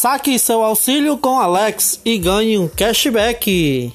Saque seu auxílio com Alex e ganhe um cashback.